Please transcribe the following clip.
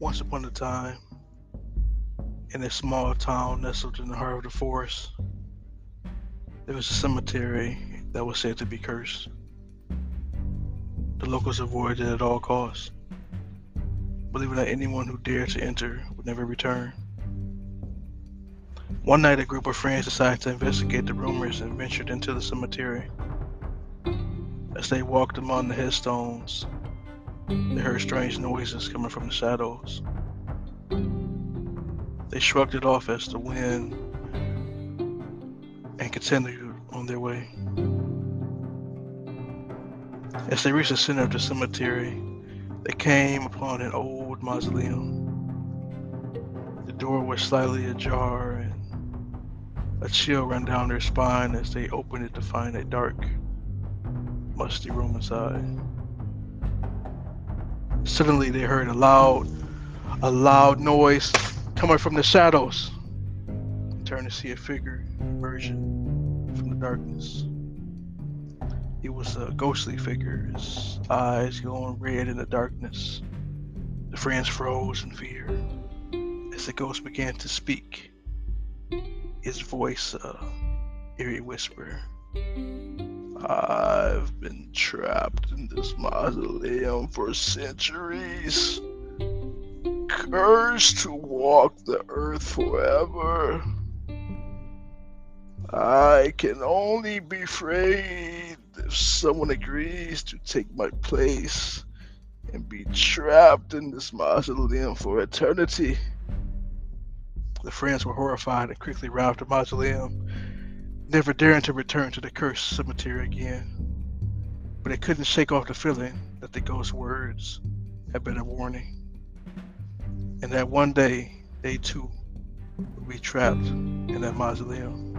Once upon a time, in a small town nestled in the heart of the forest, there was a cemetery that was said to be cursed. The locals avoided it at all costs, believing that anyone who dared to enter would never return. One night, a group of friends decided to investigate the rumors and ventured into the cemetery. As they walked among the headstones, they heard strange noises coming from the shadows. They shrugged it off as the wind and continued on their way. As they reached the center of the cemetery, they came upon an old mausoleum. The door was slightly ajar and a chill ran down their spine as they opened it to find a dark, musty room inside. Suddenly they heard a loud, a loud noise coming from the shadows. Turned to see a figure emerging from the darkness. It was a ghostly figure, his eyes glowing red in the darkness. The friends froze in fear as the ghost began to speak. His voice, uh, a eerie whisper. Ah, I've been trapped in this mausoleum for centuries, cursed to walk the earth forever. I can only be freed if someone agrees to take my place and be trapped in this mausoleum for eternity. The friends were horrified and quickly robbed the mausoleum never daring to return to the cursed cemetery again. But they couldn't shake off the feeling that the ghost's words had been a warning. And that one day they too would be trapped in that mausoleum.